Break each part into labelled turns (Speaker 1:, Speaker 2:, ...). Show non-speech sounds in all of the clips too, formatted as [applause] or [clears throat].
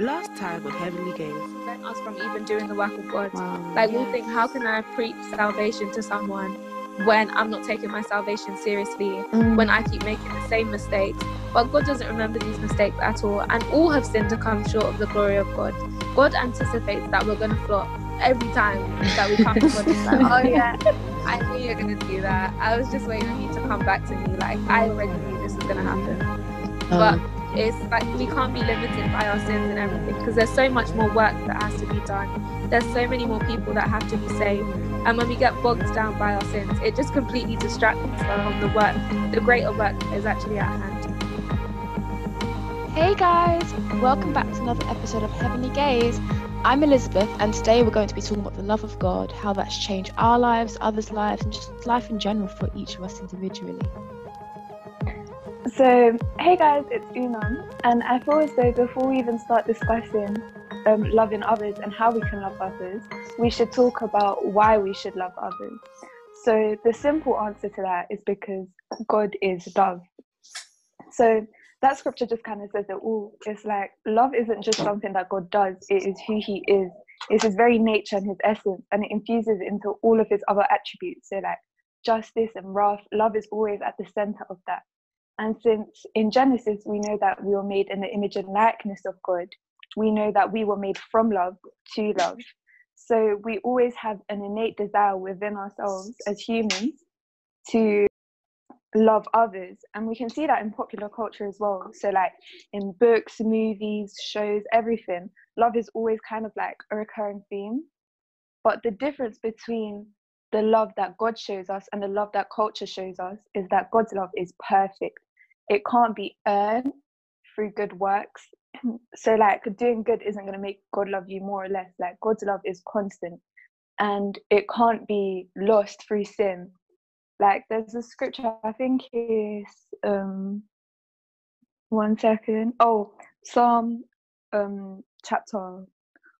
Speaker 1: last time on Heavenly Gaze.
Speaker 2: Prevent us from even doing the work of God.
Speaker 1: Wow.
Speaker 2: Like we'll think, how can I preach salvation to someone when I'm not taking my salvation seriously? When I keep making the same mistakes. But God doesn't remember these mistakes at all, and all have sinned to come short of the glory of God. God anticipates that we're gonna flop every time that we come to God. It's like, oh yeah, I knew you were gonna do that. I was just waiting for you to come back to me. Like I already knew this was gonna happen. But
Speaker 1: Um,
Speaker 2: it's like we can't be limited by our sins and everything because there's so much more work that has to be done. There's so many more people that have to be saved. And when we get bogged down by our sins, it just completely distracts us from the work, the greater work is actually at hand.
Speaker 3: Hey guys, welcome back to another episode of Heavenly Gaze. I'm Elizabeth, and today we're going to be talking about the love of God, how that's changed our lives, others' lives, and just life in general for each of us individually.
Speaker 4: So, hey guys, it's Unam, and I feel as though before we even start discussing um, loving others and how we can love others, we should talk about why we should love others. So, the simple answer to that is because God is love. So, that scripture just kind of says it all. It's like love isn't just something that God does, it is who He is. It's His very nature and His essence, and it infuses into all of His other attributes. So, like justice and wrath, love is always at the center of that. And since in Genesis we know that we were made in the image and likeness of God, we know that we were made from love to love. So we always have an innate desire within ourselves as humans to love others. And we can see that in popular culture as well. So, like in books, movies, shows, everything, love is always kind of like a recurring theme. But the difference between the love that God shows us and the love that culture shows us is that God's love is perfect. It can't be earned through good works. [clears throat] So, like, doing good isn't going to make God love you more or less. Like, God's love is constant and it can't be lost through sin. Like, there's a scripture, I think it's, um, one second. Oh, Psalm um, chapter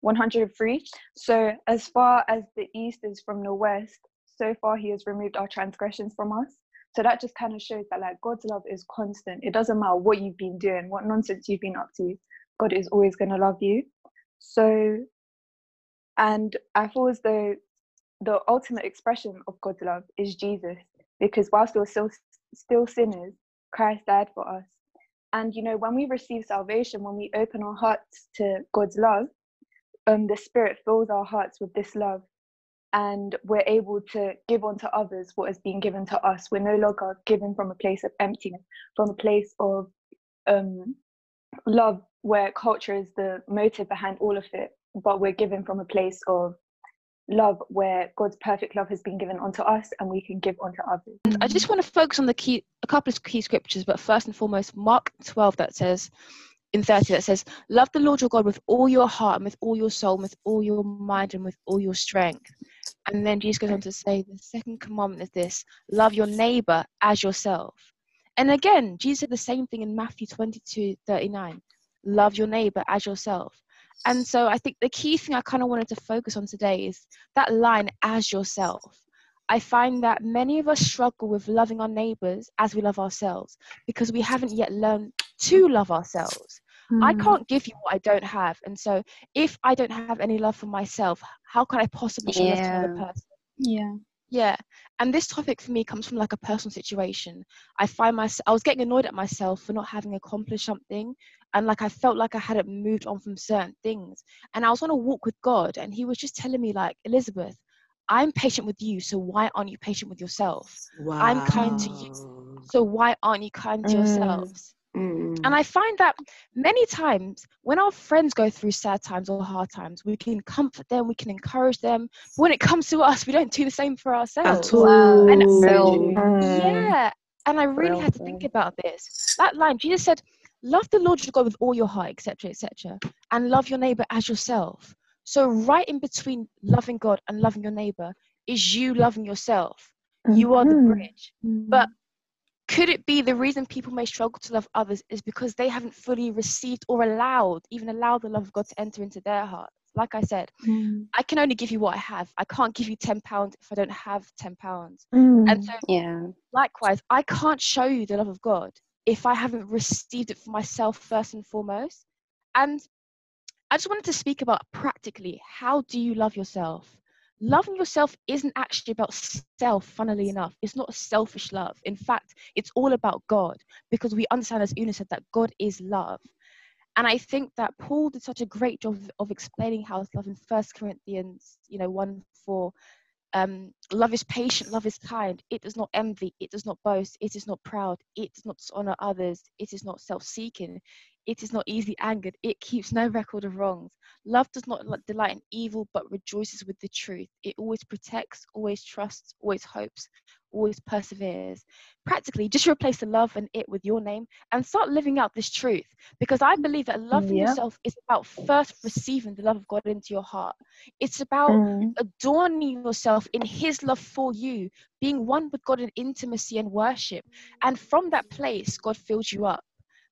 Speaker 4: 103. So, as far as the east is from the west, so far he has removed our transgressions from us. So that just kind of shows that like God's love is constant. It doesn't matter what you've been doing, what nonsense you've been up to, God is always going to love you. So, and I feel as though the ultimate expression of God's love is Jesus, because whilst we were still still sinners, Christ died for us. And you know, when we receive salvation, when we open our hearts to God's love, um, the Spirit fills our hearts with this love, and we're able to give unto others what has been given to us. We're no longer given from a place of emptiness, from a place of um, love, where culture is the motive behind all of it, but we're given from a place of love where God's perfect love has been given unto us and we can give unto others.
Speaker 3: I just want to focus on the key, a couple of key scriptures, but first and foremost, Mark 12 that says, in 30 that says, Love the Lord your God with all your heart and with all your soul, and with all your mind and with all your strength. And then Jesus goes on to say, The second commandment is this love your neighbor as yourself. And again, Jesus said the same thing in Matthew 22 39 love your neighbor as yourself. And so I think the key thing I kind of wanted to focus on today is that line, as yourself. I find that many of us struggle with loving our neighbors as we love ourselves because we haven't yet learned to love ourselves. I can't give you what I don't have. And so if I don't have any love for myself, how can I possibly show love to another
Speaker 5: Yeah.
Speaker 3: person?
Speaker 5: Yeah.
Speaker 3: Yeah. And this topic for me comes from like a personal situation. I find myself, I was getting annoyed at myself for not having accomplished something. And like I felt like I hadn't moved on from certain things. And I was on a walk with God, and He was just telling me, like, Elizabeth, I'm patient with you. So why aren't you patient with yourself?
Speaker 1: wow.
Speaker 3: I'm kind to you. So why aren't you kind to
Speaker 5: Mm.
Speaker 3: yourselves?
Speaker 1: Mm.
Speaker 3: And I find that many times when our friends go through sad times or hard times, we can comfort them, we can encourage them. But when it comes to us, we don't do the same for ourselves.
Speaker 1: At all.
Speaker 3: And-
Speaker 5: So,
Speaker 3: Yeah. And I really
Speaker 5: Real
Speaker 3: had to think about this. That line, Jesus said, Love the Lord your God with all your heart, etc., etc., and love your neighbor as yourself. So, right in between loving God and loving your neighbor is you loving yourself. You are the
Speaker 4: Mhm.
Speaker 3: bridge. But could it be the reason people may struggle to love others is because they haven't fully received or allowed, even allowed the love of God to enter into their hearts? Like I said,
Speaker 4: Mm.
Speaker 3: I can only give you what I have. I can't give you ten pounds if I don't have ten pounds.
Speaker 4: Mm.
Speaker 3: And so,
Speaker 5: yeah.
Speaker 3: likewise, I can't show you the love of God if I haven't received it for myself first and foremost. And I just wanted to speak about practically how do you love yourself? Loving yourself isn't actually about self, funnily enough. It's not a selfish love. In fact, it's all about God because we understand, as Una said, that God is love. And I think that Paul did such a great job of, of explaining how it's love in First Corinthians, you know, 1 4. Um, love is patient, love is kind. It does not envy, it does not boast, it is not proud, it does not dishonor others, it is not self seeking, it is not easily angered. It keeps no record of wrongs. Love does not delight in evil, but rejoices with the truth. It always protects, always trusts, always hopes, always perseveres. Practically, just replace the love and it with your name and start living out this truth. Because I believe that loving yeah. yourself is about first receiving the love of God into your heart. It's about mm. adorning yourself in His love for you, being one with God in intimacy and worship. And from that place, God fills you up.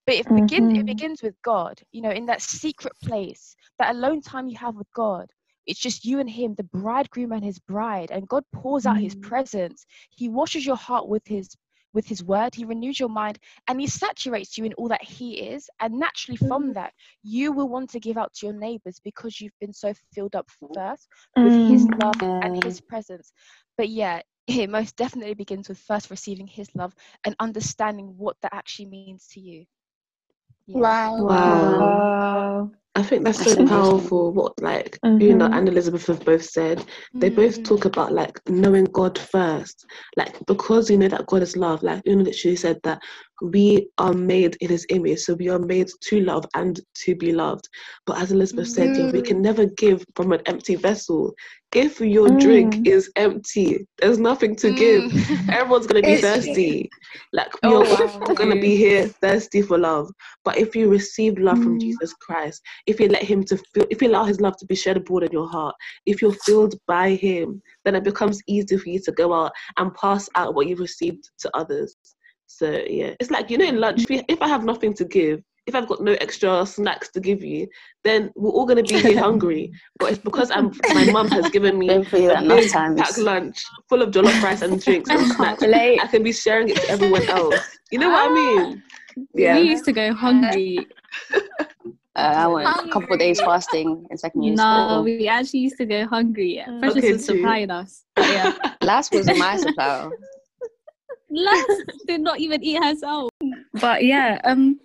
Speaker 3: But it, mm-hmm. begin, it mm-hmm. begins with God, you know, in that secret place, that alone time you have with God. It's just you and Him, the bridegroom and His bride, and God pours out mm His presence. He washes your heart with His with his word he renews your mind and he saturates you in all that he is and naturally from mm. that you will want to give out to your neighbors because you've been so filled up first with mm. his love and his presence but yeah [laughs] it most definitely begins with first receiving his love and understanding what that actually means to you.
Speaker 2: Wow.
Speaker 1: Wow. wow. I think that's, that's so powerful. What like mm-hmm. you know and Elizabeth have both said. They mm-hmm. both talk about like knowing God first. Like because you know that God is love, like you know literally said that we are made in his image, so we are made to love and to be loved. But as Elizabeth mm-hmm. said, yeah, we can never give from an empty vessel if your mm. drink is empty, there's nothing to mm. give. [laughs] Everyone's gonna be thirsty. Like oh, you're wow. gonna be here thirsty for love. But if you receive love mm. from Jesus Christ, if you let Him to feel, if you allow His love to be shed abroad in your heart, if you're filled by Him, then it becomes easy for you to go out and pass out what you've received to others. So yeah, it's like you know in lunch, if I have nothing to give, if I've got no extra snacks to give you, then we're all going to be here [laughs] hungry. But it's because I'm my mum has given me a big packed lunch full of jollof rice and drinks [laughs] and snacks. I can be sharing it to everyone else. You know what I mean?
Speaker 5: Yeah. We used to go hungry. [laughs]
Speaker 6: Uh, I went hungry. a couple of days fasting in second year
Speaker 5: no, school. we actually used to go hungry. Yeah. Precious okay, was supplying us. yeah.
Speaker 6: Last was my supplier.
Speaker 5: Last did not even eat herself. But yeah, um,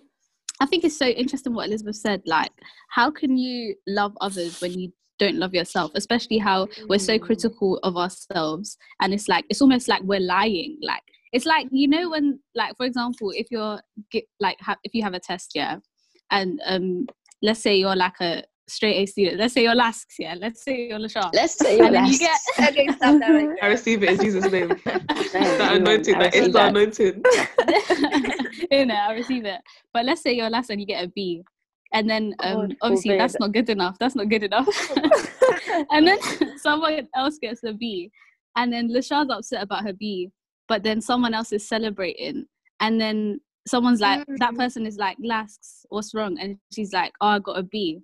Speaker 5: I think it's so interesting what Elizabeth said. Like, how can you love others when you don't love yourself? Especially how we're so mm. critical of ourselves, and it's like it's almost like we're lying. Like, it's like you know when, like, for example, if you're like ha- if you have a test, yeah, and um, let's say you're like a straight A student. Let's say you're LASKs, yeah. Let's say you're LaShawn.
Speaker 6: Let's say you're LASKs. You get, [laughs]
Speaker 1: okay, stop that right I receive it in Jesus' name. [laughs] that anointing, that is the anointing.
Speaker 5: you know, I receive it. But let's say you're LASK and you get a B. And then um, obviously that's not good enough. That's not good enough. [laughs] and then someone else gets a B. And then LaShawn's upset about her B. But then someone else is celebrating. And then someone's like, that mm. person is like, LASKs, what's wrong? And she's like, oh, I got a B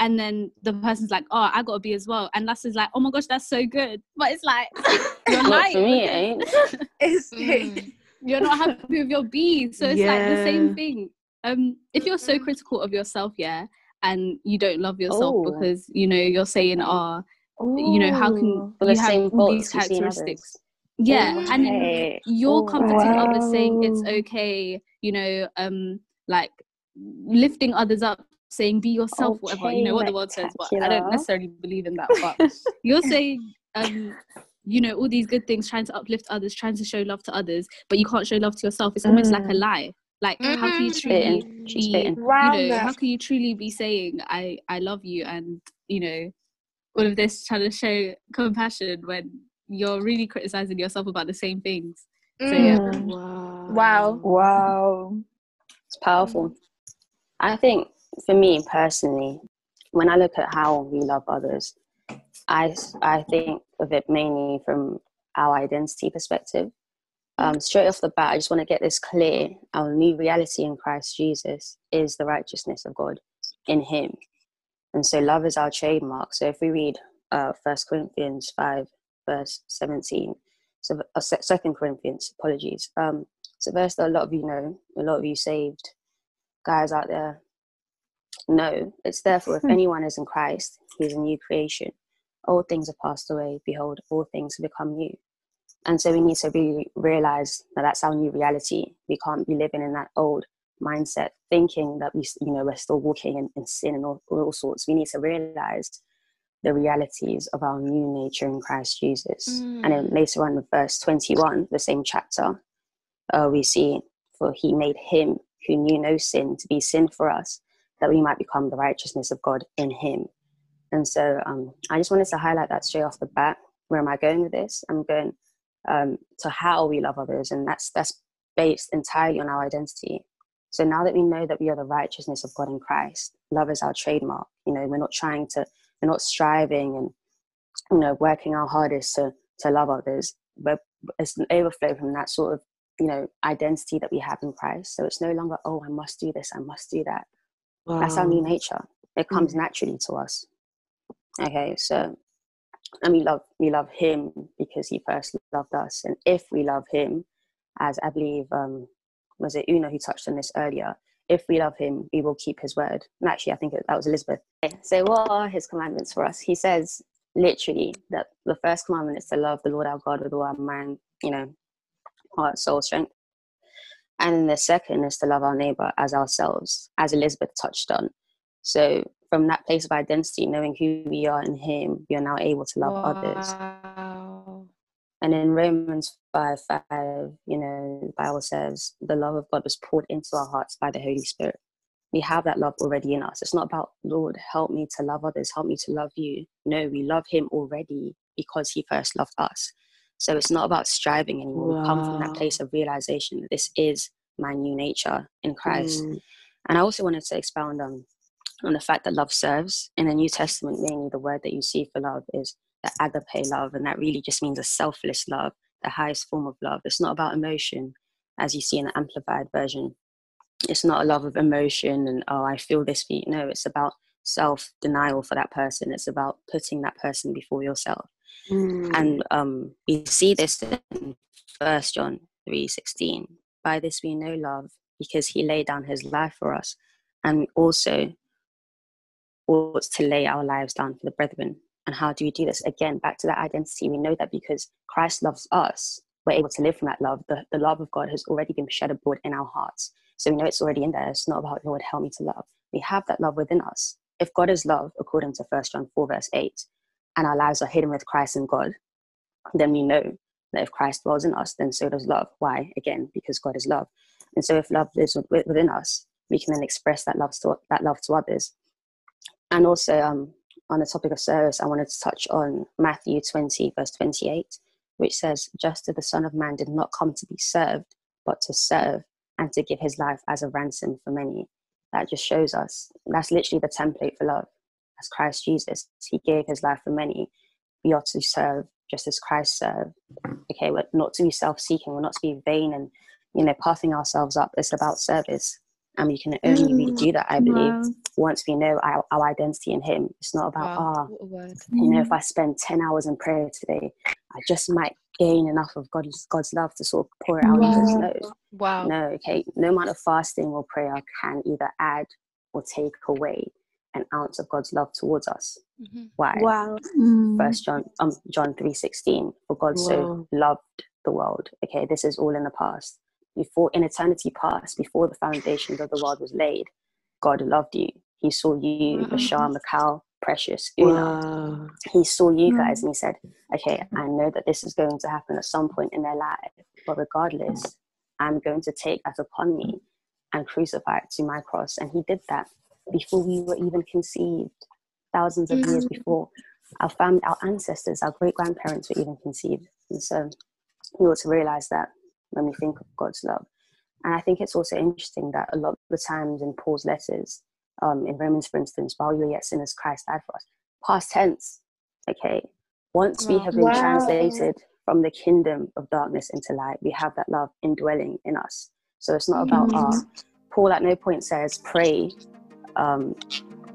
Speaker 5: and then the person's like, "Oh, I got to be as well," and Lass is like, "Oh my gosh, that's so good," but it's like [laughs] you're lying.
Speaker 6: For me, it ain't. [laughs]
Speaker 5: it's mm. you're not happy with your B, so it's yeah. like the same thing. Um, if you're so critical of yourself, yeah, and you don't love yourself oh. because you know you're saying, "Ah, oh, you know, how can you have these characteristics?" Yeah, okay. and you're comforting wow. others, saying it's okay, you know, um, like lifting others up saying be yourself, okay, whatever. You know what the world says, but I don't necessarily believe in that. But [laughs] you're saying, um, you know, all these good things, trying to uplift others, trying to show love to others, but you can't show love to yourself. It's almost mm. like a mm. lie. Like mm-hmm. how can you truly be, you know, how can you truly be saying I I love you and you know all of this trying to show compassion when you're really criticizing yourself about the same things. So yeah.
Speaker 2: Mm. Wow. Wow.
Speaker 4: Wow.
Speaker 6: It's powerful. I think for me personally, when I look at how we love others, I, I think of it mainly from our identity perspective. Um, straight off the bat, I just want to get this clear. Our new reality in Christ Jesus is the righteousness of God in Him. And so love is our trademark. So if we read uh, 1 Corinthians 5, verse 17, so uh, 2 Corinthians, apologies. Um, it's a verse that a lot of you know, a lot of you saved guys out there No, it's therefore, if hmm. anyone is in Christ, he is a new creation. All things have passed away. Behold, all things have become new. And so we need to be, realize that that's our new reality. We can't be living in that old mindset, thinking that we, you know, we're still walking in, in sin and all, all sorts. We need to realize the realities of our new nature in Christ Jesus. Mm. And then mm. later on, in verse 21, the same chapter, uh, we see, For he made him who knew no sin to be sin for us, that we might become the righteousness of God in him. And so um, I just wanted to highlight that straight off the bat. Where am I going with this? I'm going um, to how we love others, and that's that's based entirely on our identity. So now that we know that we are the righteousness of God in Christ, love is our trademark. You know, we're not trying to, we're not striving and you know working our hardest to to love others, but it's an overflow from that sort of you know identity that we have in Christ. So it's no longer oh I must do this, I must do that. Wow. That's our new nature. It comes mm-hmm. naturally to us. Okay, so and we love we love him because he first loved us and if we love him as i believe um was it una who touched on this earlier if we love him we will keep his word and actually i think that was elizabeth so what are his commandments for us he says literally that the first commandment is to love the lord our god with all our mind you know heart soul strength and then the second is to love our neighbor as ourselves as elizabeth touched on so from that place of identity, knowing who we are in Him, we are now able to love wow. others. And in Romans 5 5, you know, the Bible says the love of God was poured into our hearts by the Holy Spirit. We have that love already in us. It's not about, Lord, help me to love others, help me to love you. No, we love Him already because He first loved us. So it's not about striving anymore. Wow. We come from that place of realization that this is my new nature in Christ. Mm. And I also wanted to expound on on the fact that love serves. In the New Testament, mainly the word that you see for love is the agape love, and that really just means a selfless love, the highest form of love. It's not about emotion, as you see in the Amplified version. It's not a love of emotion and, oh, I feel this for you. No, it's about self denial for that person. It's about putting that person before yourself. Mm. And um, we see this in First John 3:16. By this we know love, because he laid down his life for us. And also ought to lay our lives down for the brethren. And how do we do this? Again, back to that identity. We know that because Christ loves us, we're able to live from that love. The, the love of God has already been shed abroad in our hearts. So we know it's already in there. It's not about, Lord, help me to love. We have that love within us. If God is love, according to 1 John 4, verse 8, and our lives are hidden with Christ in God, then we know that if Christ dwells in us, then so does love. Why? Again, because God is love. And so if love lives within us, we can then express that love to, that love to others. And also, um, on the topic of service, I wanted to touch on Matthew 20, verse 28, which says, Just as the Son of Man did not come to be served, but to serve and to give his life as a ransom for many. That just shows us that's literally the template for love. As Christ Jesus, he gave his life for many. We ought to serve just as Christ served. Okay, we're not to be self seeking, we're not to be vain and, you know, puffing ourselves up. It's about service. And we can only really do that, I believe, wow. once we know our, our identity in Him. It's not about, ah, wow. oh, you know, if I spend 10 hours in prayer today, I just might gain enough of God's, God's love to sort of pour it out wow. into nose.
Speaker 3: Wow.
Speaker 6: No, okay. No amount of fasting or prayer can either add or take away an ounce of God's love towards us. Mm-hmm. Why?
Speaker 4: Wow.
Speaker 6: First John um John three sixteen. For God wow. so loved the world. Okay, this is all in the past before in eternity past, before the foundations of the world was laid, God loved you. He saw you, mm-hmm. Bashar, Macau, Precious, Una. Wow. He saw you guys mm-hmm. and he said, Okay, I know that this is going to happen at some point in their life, but regardless, I'm going to take that upon me and crucify it to my cross. And he did that before we were even conceived, thousands of mm-hmm. years before our family, our ancestors, our great grandparents were even conceived. And so we ought to realize that when we think of God's love. And I think it's also interesting that a lot of the times in Paul's letters, um, in Romans, for instance, while you were yet sinners, Christ died for us. Past tense, okay. Once we have been wow. translated from the kingdom of darkness into light, we have that love indwelling in us. So it's not about mm. uh, Paul at no point says pray um,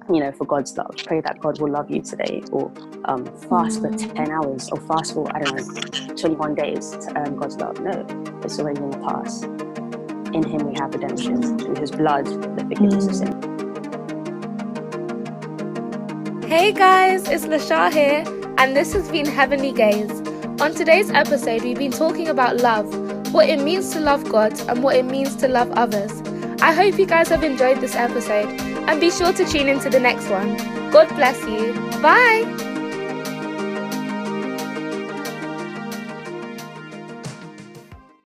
Speaker 6: you know, for God's love. Pray that God will love you today, or um, fast for 10 hours, or fast for, I don't know, 21 days to earn God's love. No, it's already in the past. In Him we have redemption, through His blood, the forgiveness of sin.
Speaker 7: Hey guys, it's Lashar here, and this has been Heavenly Gaze. On today's episode, we've been talking about love, what it means to love God, and what it means to love others. I hope you guys have enjoyed this episode and be sure to tune into the next one. God bless you. Bye.